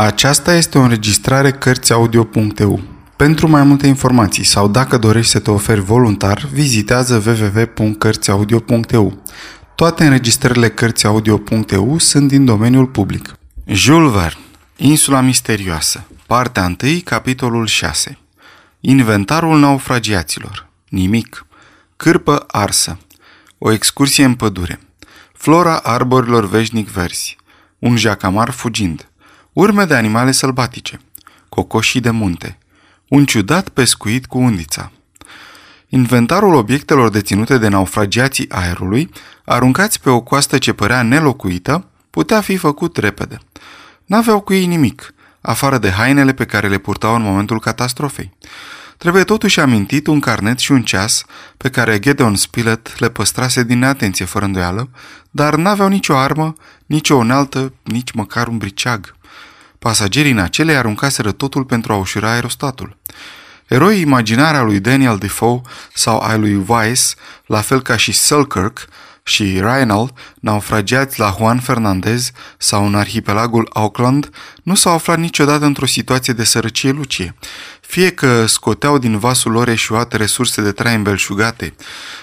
Aceasta este o înregistrare Cărțiaudio.eu. Pentru mai multe informații sau dacă dorești să te oferi voluntar, vizitează www.cărțiaudio.eu. Toate înregistrările Cărțiaudio.eu sunt din domeniul public. Jules Verne, Insula misterioasă, partea 1, capitolul 6. Inventarul naufragiaților. Nimic. Cârpă arsă. O excursie în pădure. Flora arborilor veșnic verzi. Un jacamar fugind urme de animale sălbatice, cocoșii de munte, un ciudat pescuit cu undița. Inventarul obiectelor deținute de naufragiații aerului, aruncați pe o coastă ce părea nelocuită, putea fi făcut repede. N-aveau cu ei nimic, afară de hainele pe care le purtau în momentul catastrofei. Trebuie totuși amintit un carnet și un ceas pe care Gedeon Spilett le păstrase din neatenție fără îndoială, dar n-aveau nicio armă, nicio unealtă, nici măcar un briceag. Pasagerii în acele aruncaseră totul pentru a ușura aerostatul. Eroii imaginari al lui Daniel Defoe sau ai lui Weiss, la fel ca și Selkirk și Reinald, naufragiați la Juan Fernandez sau în arhipelagul Auckland, nu s-au aflat niciodată într-o situație de sărăcie lucie. Fie că scoteau din vasul lor eșuate resurse de trai înbelșugate,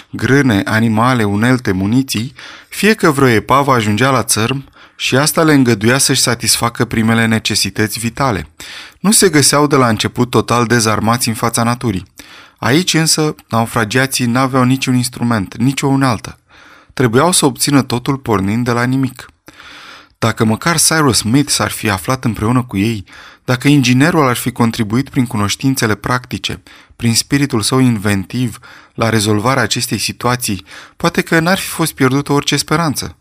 grâne, animale, unelte, muniții, fie că vreo epavă ajungea la țărm, și asta le îngăduia să-și satisfacă primele necesități vitale. Nu se găseau de la început total dezarmați în fața naturii. Aici însă, naufragiații n-aveau niciun instrument, nicio unealtă. Trebuiau să obțină totul pornind de la nimic. Dacă măcar Cyrus Smith s-ar fi aflat împreună cu ei, dacă inginerul ar fi contribuit prin cunoștințele practice, prin spiritul său inventiv la rezolvarea acestei situații, poate că n-ar fi fost pierdută orice speranță.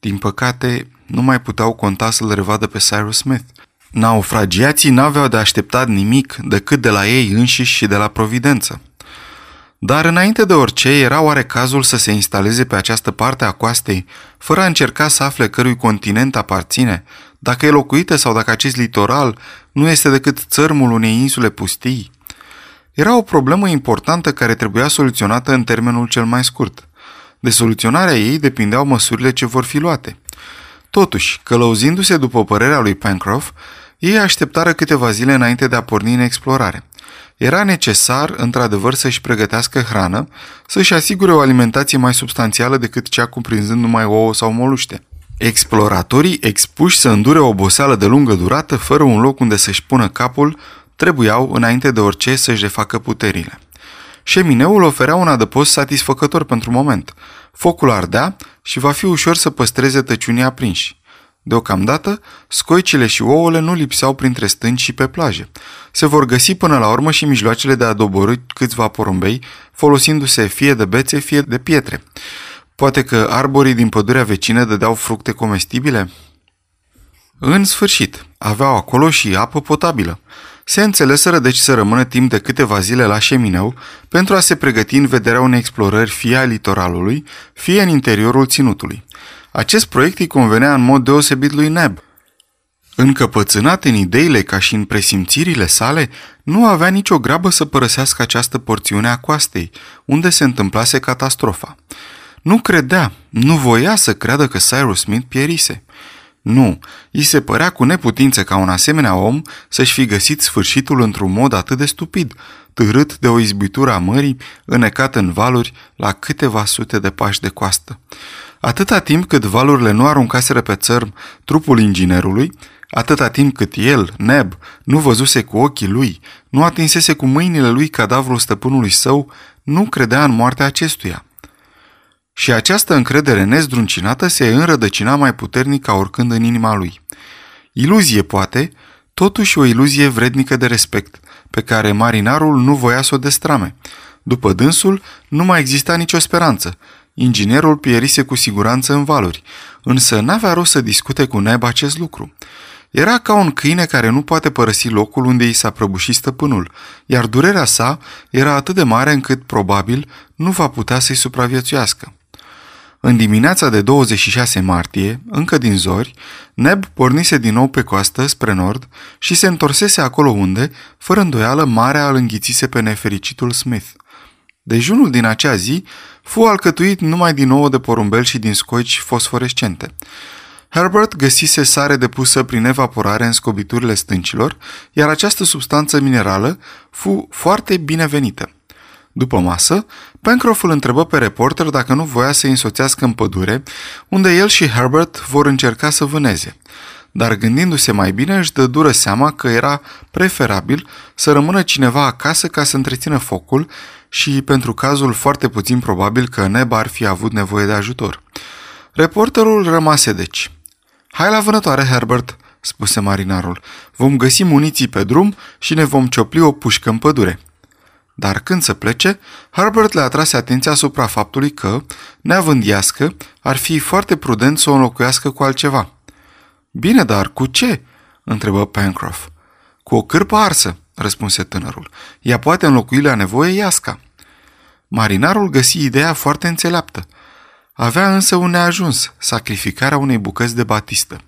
Din păcate, nu mai puteau conta să-l revadă pe Cyrus Smith. Naufragiații n-aveau de așteptat nimic decât de la ei înșiși și de la providență. Dar înainte de orice, era oare cazul să se instaleze pe această parte a coastei, fără a încerca să afle cărui continent aparține, dacă e locuită sau dacă acest litoral nu este decât țărmul unei insule pustii? Era o problemă importantă care trebuia soluționată în termenul cel mai scurt. De soluționarea ei depindeau măsurile ce vor fi luate. Totuși, călăuzindu-se după părerea lui Pencroff, ei așteptară câteva zile înainte de a porni în explorare. Era necesar, într-adevăr, să-și pregătească hrană, să-și asigure o alimentație mai substanțială decât cea cuprinzând numai ouă sau moluște. Exploratorii, expuși să îndure o oboseală de lungă durată, fără un loc unde să-și pună capul, trebuiau, înainte de orice, să-și refacă puterile. Șemineul oferea un adăpost satisfăcător pentru moment. Focul ardea și va fi ușor să păstreze tăciunii aprinși. Deocamdată, scoicile și ouăle nu lipseau printre stânci și pe plaje. Se vor găsi până la urmă și mijloacele de a doborâ câțiva porumbei, folosindu-se fie de bețe, fie de pietre. Poate că arborii din pădurea vecină dădeau fructe comestibile? În sfârșit, aveau acolo și apă potabilă. Se înțeleseră deci să rămână timp de câteva zile la șemineu pentru a se pregăti în vederea unei explorări fie a litoralului, fie în interiorul ținutului. Acest proiect îi convenea în mod deosebit lui Neb. Încăpățânat în ideile ca și în presimțirile sale, nu avea nicio grabă să părăsească această porțiune a coastei, unde se întâmplase catastrofa. Nu credea, nu voia să creadă că Cyrus Smith pierise. Nu, îi se părea cu neputință ca un asemenea om să-și fi găsit sfârșitul într-un mod atât de stupid, târât de o izbitură a mării, înecat în valuri la câteva sute de pași de coastă. Atâta timp cât valurile nu aruncaseră pe țărm trupul inginerului, atâta timp cât el, Neb, nu văzuse cu ochii lui, nu atinsese cu mâinile lui cadavrul stăpânului său, nu credea în moartea acestuia. Și această încredere nezdruncinată se înrădăcina mai puternic ca oricând în inima lui. Iluzie, poate, totuși o iluzie vrednică de respect, pe care marinarul nu voia să o destrame. După dânsul, nu mai exista nicio speranță. Inginerul pierise cu siguranță în valuri, însă n-avea rost să discute cu Neb acest lucru. Era ca un câine care nu poate părăsi locul unde i s-a prăbușit stăpânul, iar durerea sa era atât de mare încât, probabil, nu va putea să-i supraviețuiască. În dimineața de 26 martie, încă din zori, Neb pornise din nou pe coastă spre nord și se întorsese acolo unde, fără îndoială, marea îl înghițise pe nefericitul Smith. Dejunul din acea zi fu alcătuit numai din ouă de porumbel și din scoici fosforescente. Herbert găsise sare depusă prin evaporare în scobiturile stâncilor, iar această substanță minerală fu foarte binevenită. După masă, Pencroff îl întrebă pe reporter dacă nu voia să-i însoțească în pădure, unde el și Herbert vor încerca să vâneze. Dar gândindu-se mai bine, își dă dură seama că era preferabil să rămână cineva acasă ca să întrețină focul și pentru cazul foarte puțin probabil că Neb ar fi avut nevoie de ajutor. Reporterul rămase deci. Hai la vânătoare, Herbert, spuse marinarul. Vom găsi muniții pe drum și ne vom ciopli o pușcă în pădure. Dar când să plece, Herbert le atrase atenția asupra faptului că, neavând iască, ar fi foarte prudent să o înlocuiască cu altceva. Bine, dar cu ce?" întrebă Pencroff. Cu o cârpă arsă, răspunse tânărul. Ea poate înlocui la nevoie iasca. Marinarul găsi ideea foarte înțeleaptă. Avea însă un neajuns, sacrificarea unei bucăți de batistă.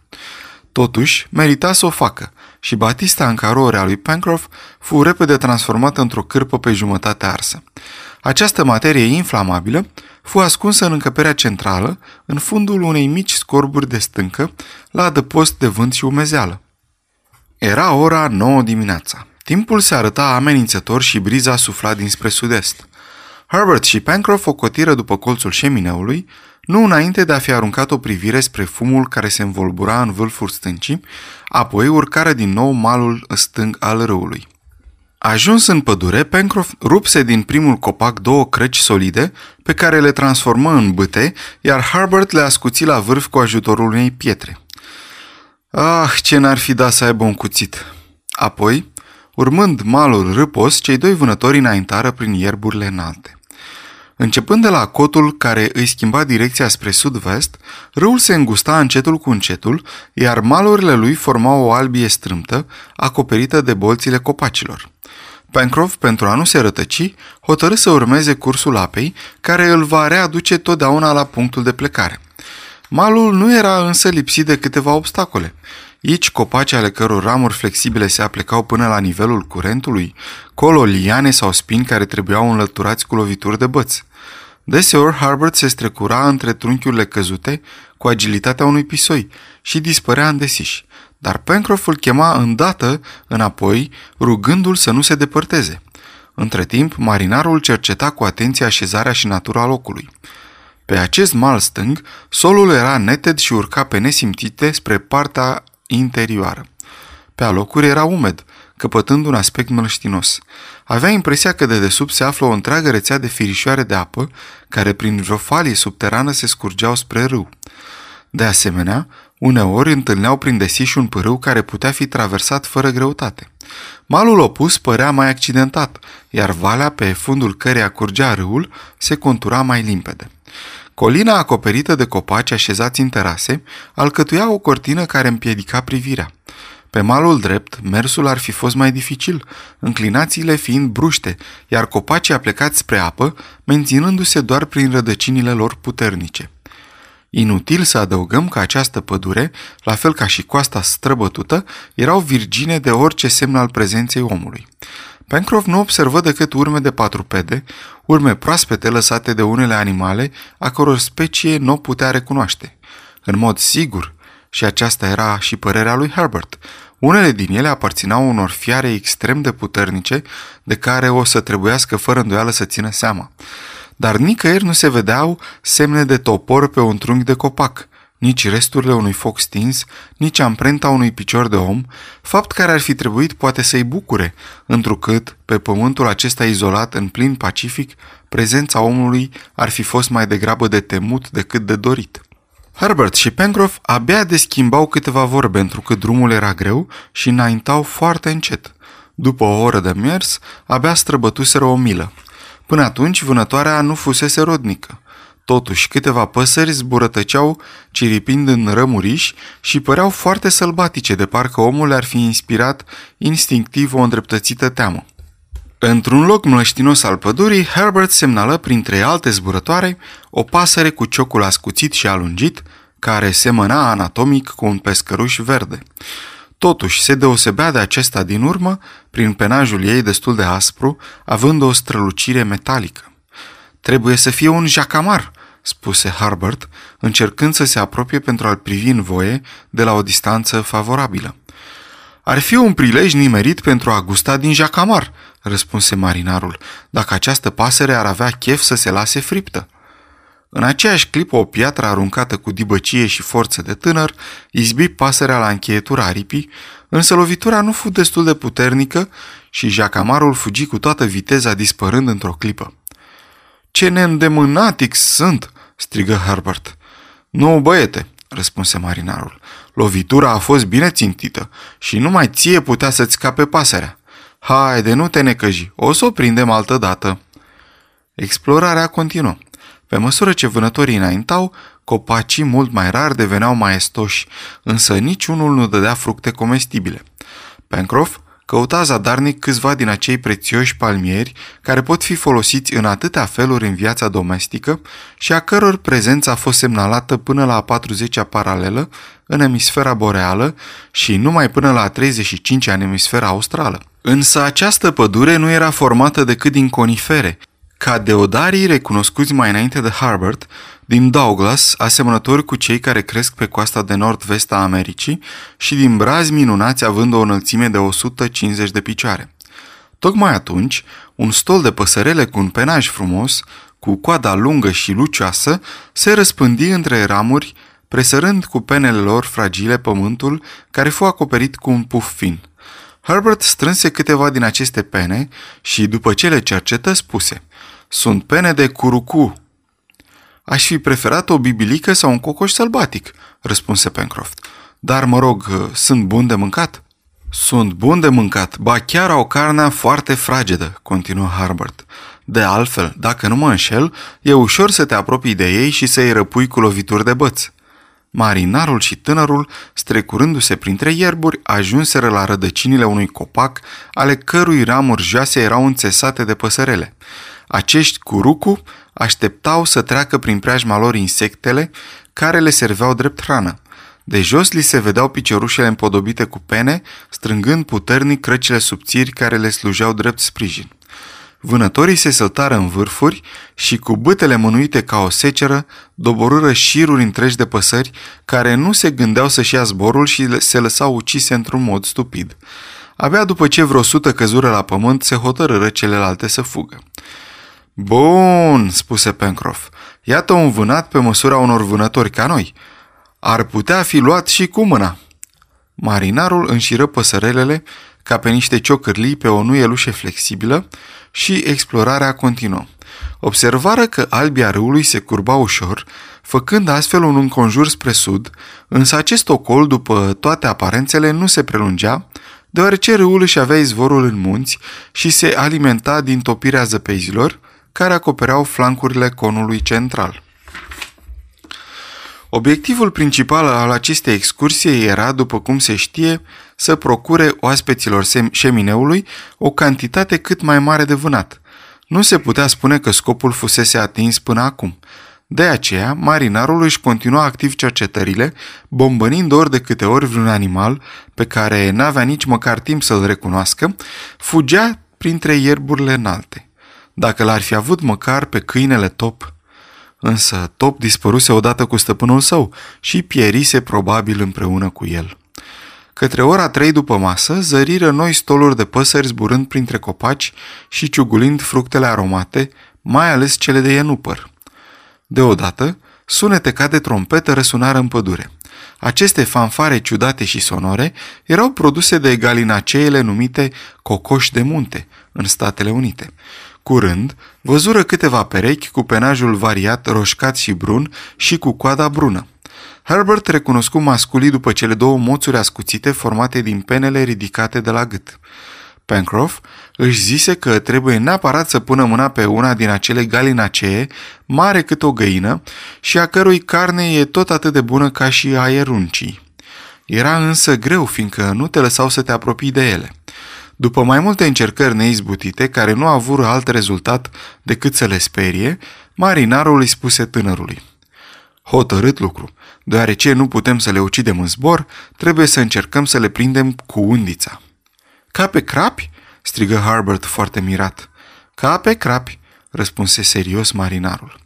Totuși, merita să o facă și batista în caroare a lui Pencroff fu repede transformată într-o cârpă pe jumătate arsă. Această materie inflamabilă fu ascunsă în încăperea centrală, în fundul unei mici scorburi de stâncă, la adăpost de vânt și umezeală. Era ora 9 dimineața. Timpul se arăta amenințător și briza sufla dinspre sud-est. Herbert și Pencroff o cotiră după colțul șemineului, nu înainte de a fi aruncat o privire spre fumul care se învolbura în vâlful stâncii, apoi urcare din nou malul stâng al râului. Ajuns în pădure, Pencroff rupse din primul copac două crăci solide, pe care le transformă în bâte, iar Harbert le ascuți la vârf cu ajutorul unei pietre. Ah, ce n-ar fi dat să aibă un cuțit! Apoi, urmând malul râpos, cei doi vânători înaintară prin ierburile înalte. Începând de la cotul care îi schimba direcția spre sud-vest, râul se îngusta încetul cu încetul, iar malurile lui formau o albie strâmtă, acoperită de bolțile copacilor. Pencroff, pentru a nu se rătăci, hotărâ să urmeze cursul apei, care îl va readuce totdeauna la punctul de plecare. Malul nu era însă lipsit de câteva obstacole. Aici copaci ale căror ramuri flexibile se aplecau până la nivelul curentului, colo liane sau spini care trebuiau înlăturați cu lovituri de băți. Deseori, Harbert se strecura între trunchiurile căzute cu agilitatea unui pisoi și dispărea în desiș, dar Pencroff îl chema îndată înapoi, rugându-l să nu se depărteze. Între timp, marinarul cerceta cu atenție așezarea și natura locului. Pe acest mal stâng, solul era neted și urca pe nesimțite spre partea interioară. Pe alocuri era umed, căpătând un aspect mălăștinos. Avea impresia că de desubt se află o întreagă rețea de firișoare de apă, care prin vreo falie subterană se scurgeau spre râu. De asemenea, uneori întâlneau prin desiș un pârâu care putea fi traversat fără greutate. Malul opus părea mai accidentat, iar valea pe fundul căreia curgea râul se contura mai limpede. Colina acoperită de copaci așezați în terase alcătuia o cortină care împiedica privirea. Pe malul drept, mersul ar fi fost mai dificil, înclinațiile fiind bruște, iar copacii aplecați spre apă, menținându-se doar prin rădăcinile lor puternice. Inutil să adăugăm că această pădure, la fel ca și coasta străbătută, erau virgine de orice semn al prezenței omului. Pencroff nu observă decât urme de patrupede, urme proaspete lăsate de unele animale, a căror specie nu o putea recunoaște. În mod sigur, și aceasta era și părerea lui Herbert, unele din ele aparțineau unor fiare extrem de puternice, de care o să trebuiască fără îndoială să țină seama. Dar nicăieri nu se vedeau semne de topor pe un trunchi de copac – nici resturile unui foc stins, nici amprenta unui picior de om, fapt care ar fi trebuit poate să-i bucure, întrucât, pe pământul acesta izolat în plin Pacific, prezența omului ar fi fost mai degrabă de temut decât de dorit. Herbert și Pencroff abia deschimbau câteva vorbe, întrucât drumul era greu și înaintau foarte încet. După o oră de mers, abia străbătuseră o milă. Până atunci, vânătoarea nu fusese rodnică. Totuși, câteva păsări zburătăceau, ciripind în rămuriși și păreau foarte sălbatice, de parcă omul le-ar fi inspirat instinctiv o îndreptățită teamă. Într-un loc mlăștinos al pădurii, Herbert semnală printre alte zburătoare o pasăre cu ciocul ascuțit și alungit, care semăna anatomic cu un pescăruș verde. Totuși, se deosebea de acesta din urmă prin penajul ei destul de aspru, având o strălucire metalică. Trebuie să fie un jacamar, spuse Harbert, încercând să se apropie pentru a-l privi în voie de la o distanță favorabilă. Ar fi un prilej nimerit pentru a gusta din jacamar, răspunse marinarul, dacă această pasăre ar avea chef să se lase friptă. În aceeași clipă, o piatră aruncată cu dibăcie și forță de tânăr izbi pasărea la încheietura aripii, însă lovitura nu fu destul de puternică și jacamarul fugi cu toată viteza dispărând într-o clipă. Ce neîndemânatic sunt!" strigă Herbert. Nu, băiete," răspunse marinarul. Lovitura a fost bine țintită și numai ție putea să-ți scape pasărea. Haide, nu te necăji, o să o prindem altă dată. Explorarea continuă. Pe măsură ce vânătorii înaintau, copacii mult mai rar deveneau maestoși, însă niciunul nu dădea fructe comestibile. Pencroff căuta zadarnic câțiva din acei prețioși palmieri care pot fi folosiți în atâtea feluri în viața domestică și a căror prezență a fost semnalată până la a 40-a paralelă în emisfera boreală și numai până la a 35-a în emisfera australă. Însă această pădure nu era formată decât din conifere, ca deodarii recunoscuți mai înainte de Harbert, din Douglas, asemănători cu cei care cresc pe coasta de nord-vest a Americii și din brazi minunați având o înălțime de 150 de picioare. Tocmai atunci, un stol de păsărele cu un penaj frumos, cu coada lungă și lucioasă, se răspândi între ramuri, presărând cu penele lor fragile pământul care fu acoperit cu un puf fin. Herbert strânse câteva din aceste pene și, după ce le cercetă, spuse Sunt pene de curucu, Aș fi preferat o bibilică sau un cocoș sălbatic, răspunse Pencroft. Dar, mă rog, sunt bun de mâncat? Sunt bun de mâncat, ba chiar au carnea foarte fragedă, continuă Harbert. De altfel, dacă nu mă înșel, e ușor să te apropii de ei și să-i răpui cu lovituri de băț. Marinarul și tânărul, strecurându-se printre ierburi, ajunseră la rădăcinile unui copac, ale cărui ramuri joase erau înțesate de păsărele. Acești curucu așteptau să treacă prin preajma lor insectele care le serveau drept hrană. De jos li se vedeau piciorușele împodobite cu pene, strângând puternic crăcile subțiri care le slujeau drept sprijin. Vânătorii se săltară în vârfuri și cu bătele mânuite ca o seceră, doborâră șiruri întregi de păsări care nu se gândeau să-și ia zborul și se lăsau ucise într-un mod stupid. Abia după ce vreo sută căzură la pământ, se hotărâră celelalte să fugă. Bun, spuse Pencroff. Iată un vânat pe măsura unor vânători ca noi. Ar putea fi luat și cu mâna. Marinarul înșiră păsărelele ca pe niște ciocârlii pe o nuielușe flexibilă și explorarea continuă. Observară că albia râului se curba ușor, făcând astfel un înconjur spre sud, însă acest ocol, după toate aparențele, nu se prelungea, deoarece râul își avea izvorul în munți și se alimenta din topirea zăpezilor, care acopereau flancurile conului central. Obiectivul principal al acestei excursii era, după cum se știe, să procure oaspeților șemineului o cantitate cât mai mare de vânat. Nu se putea spune că scopul fusese atins până acum. De aceea, marinarul își continua activ cercetările, bombănind ori de câte ori vreun animal pe care n-avea nici măcar timp să-l recunoască, fugea printre ierburile înalte dacă l-ar fi avut măcar pe câinele Top. Însă Top dispăruse odată cu stăpânul său și pierise probabil împreună cu el. Către ora trei după masă, zăriră noi stoluri de păsări zburând printre copaci și ciugulind fructele aromate, mai ales cele de ienupăr. Deodată, sunete ca de trompetă răsunară în pădure. Aceste fanfare ciudate și sonore erau produse de galinaceele numite cocoși de munte în Statele Unite. Curând, văzură câteva perechi cu penajul variat, roșcat și brun și cu coada brună. Herbert recunoscu masculii după cele două moțuri ascuțite formate din penele ridicate de la gât. Pencroff își zise că trebuie neapărat să pună mâna pe una din acele galinacee, mare cât o găină, și a cărui carne e tot atât de bună ca și aeruncii. Era însă greu, fiindcă nu te lăsau să te apropii de ele. După mai multe încercări neizbutite, care nu avură alt rezultat decât să le sperie, marinarul îi spuse tânărului. Hotărât lucru, deoarece nu putem să le ucidem în zbor, trebuie să încercăm să le prindem cu undița. Ca pe crapi? strigă Harbert foarte mirat. Ca pe crapi, răspunse serios marinarul.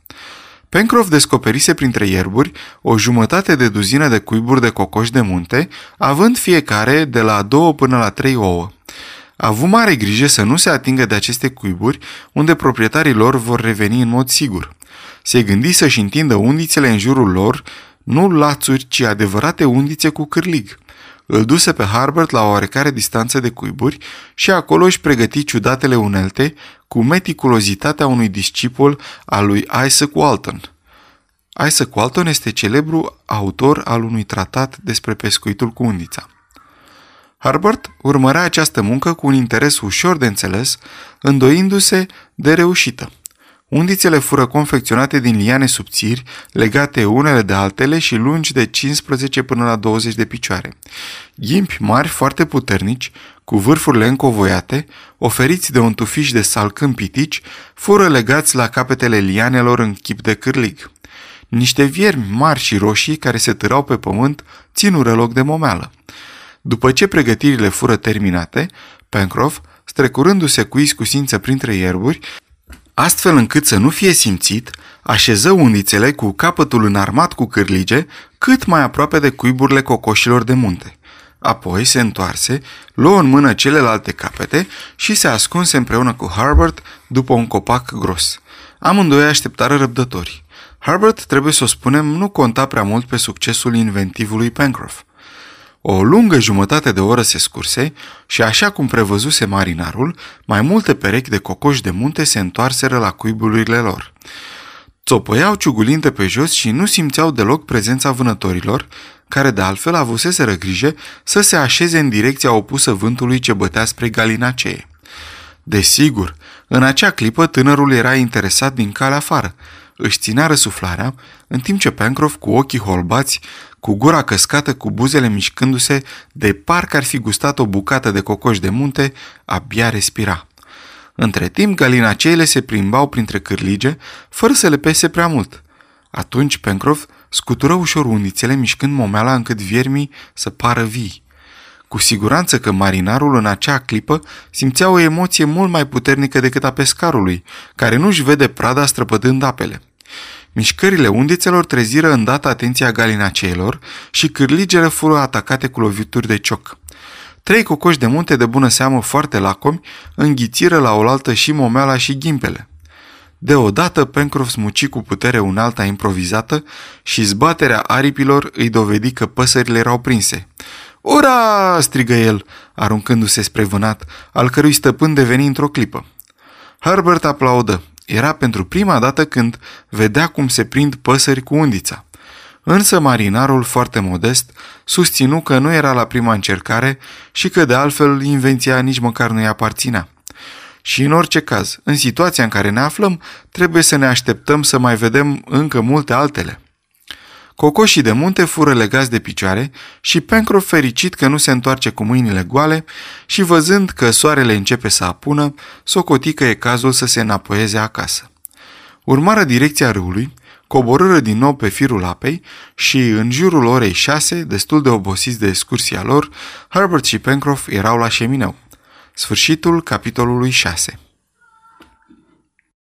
Pencroff descoperise printre ierburi o jumătate de duzină de cuiburi de cocoși de munte, având fiecare de la două până la trei ouă. A avut mare grijă să nu se atingă de aceste cuiburi, unde proprietarii lor vor reveni în mod sigur. Se gândi să-și întindă undițele în jurul lor, nu lațuri, ci adevărate undițe cu cârlig. Îl duse pe Harbert la o oarecare distanță de cuiburi și acolo își pregăti ciudatele unelte cu meticulozitatea unui discipol al lui Isaac Walton. Isaac Walton este celebru autor al unui tratat despre pescuitul cu undița. Harbert urmărea această muncă cu un interes ușor de înțeles, îndoindu-se de reușită. Undițele fură confecționate din liane subțiri, legate unele de altele și lungi de 15 până la 20 de picioare. Ghimpi mari foarte puternici, cu vârfurile încovoiate, oferiți de un tufiș de salcâm pitici, fură legați la capetele lianelor în chip de cârlig. Niște viermi mari și roșii care se târau pe pământ ținură loc de momeală. După ce pregătirile fură terminate, Pencroff, strecurându-se cu iscusință printre ierburi, astfel încât să nu fie simțit, așeză undițele cu capătul înarmat cu cârlige cât mai aproape de cuiburile cocoșilor de munte. Apoi se întoarse, luă în mână celelalte capete și se ascunse împreună cu Harbert după un copac gros. Amândoi așteptară răbdători. Harbert, trebuie să o spunem, nu conta prea mult pe succesul inventivului Pencroff. O lungă jumătate de oră se scurse și, așa cum prevăzuse marinarul, mai multe perechi de cocoși de munte se întoarseră la cuibulurile lor. Țopăiau ciugulinte pe jos și nu simțeau deloc prezența vânătorilor, care de altfel avuseseră grijă să se așeze în direcția opusă vântului ce bătea spre galinacee. Desigur, în acea clipă tânărul era interesat din calea afară, își ținea răsuflarea, în timp ce Pencroff, cu ochii holbați, cu gura căscată, cu buzele mișcându-se, de parcă ar fi gustat o bucată de cocoș de munte, abia respira. Între timp, galinaceile se plimbau printre cârlige, fără să le pese prea mult. Atunci Pencroff scutură ușor undițele, mișcând momeala încât viermii să pară vii. Cu siguranță că marinarul în acea clipă simțea o emoție mult mai puternică decât a pescarului, care nu-și vede prada străpădând apele. Mișcările undițelor treziră îndată atenția galinaceilor și cârligele fură atacate cu lovituri de cioc. Trei cocoși de munte de bună seamă foarte lacomi înghițiră la oaltă și momeala și ghimpele. Deodată Pencroff smuci cu putere unalta improvizată și zbaterea aripilor îi dovedi că păsările erau prinse. Ura!" strigă el, aruncându-se spre vânat, al cărui stăpân deveni într-o clipă. Herbert aplaudă. Era pentru prima dată când vedea cum se prind păsări cu undița. Însă marinarul, foarte modest, susținu că nu era la prima încercare și că de altfel invenția nici măcar nu-i aparținea. Și în orice caz, în situația în care ne aflăm, trebuie să ne așteptăm să mai vedem încă multe altele. Cocoșii de munte fură legați de picioare și Pencroff fericit că nu se întoarce cu mâinile goale și văzând că soarele începe să apună, socoti că e cazul să se înapoieze acasă. Urmară direcția râului, coborâră din nou pe firul apei și, în jurul orei șase, destul de obosiți de excursia lor, Herbert și Pencroff erau la șemineu. Sfârșitul capitolului 6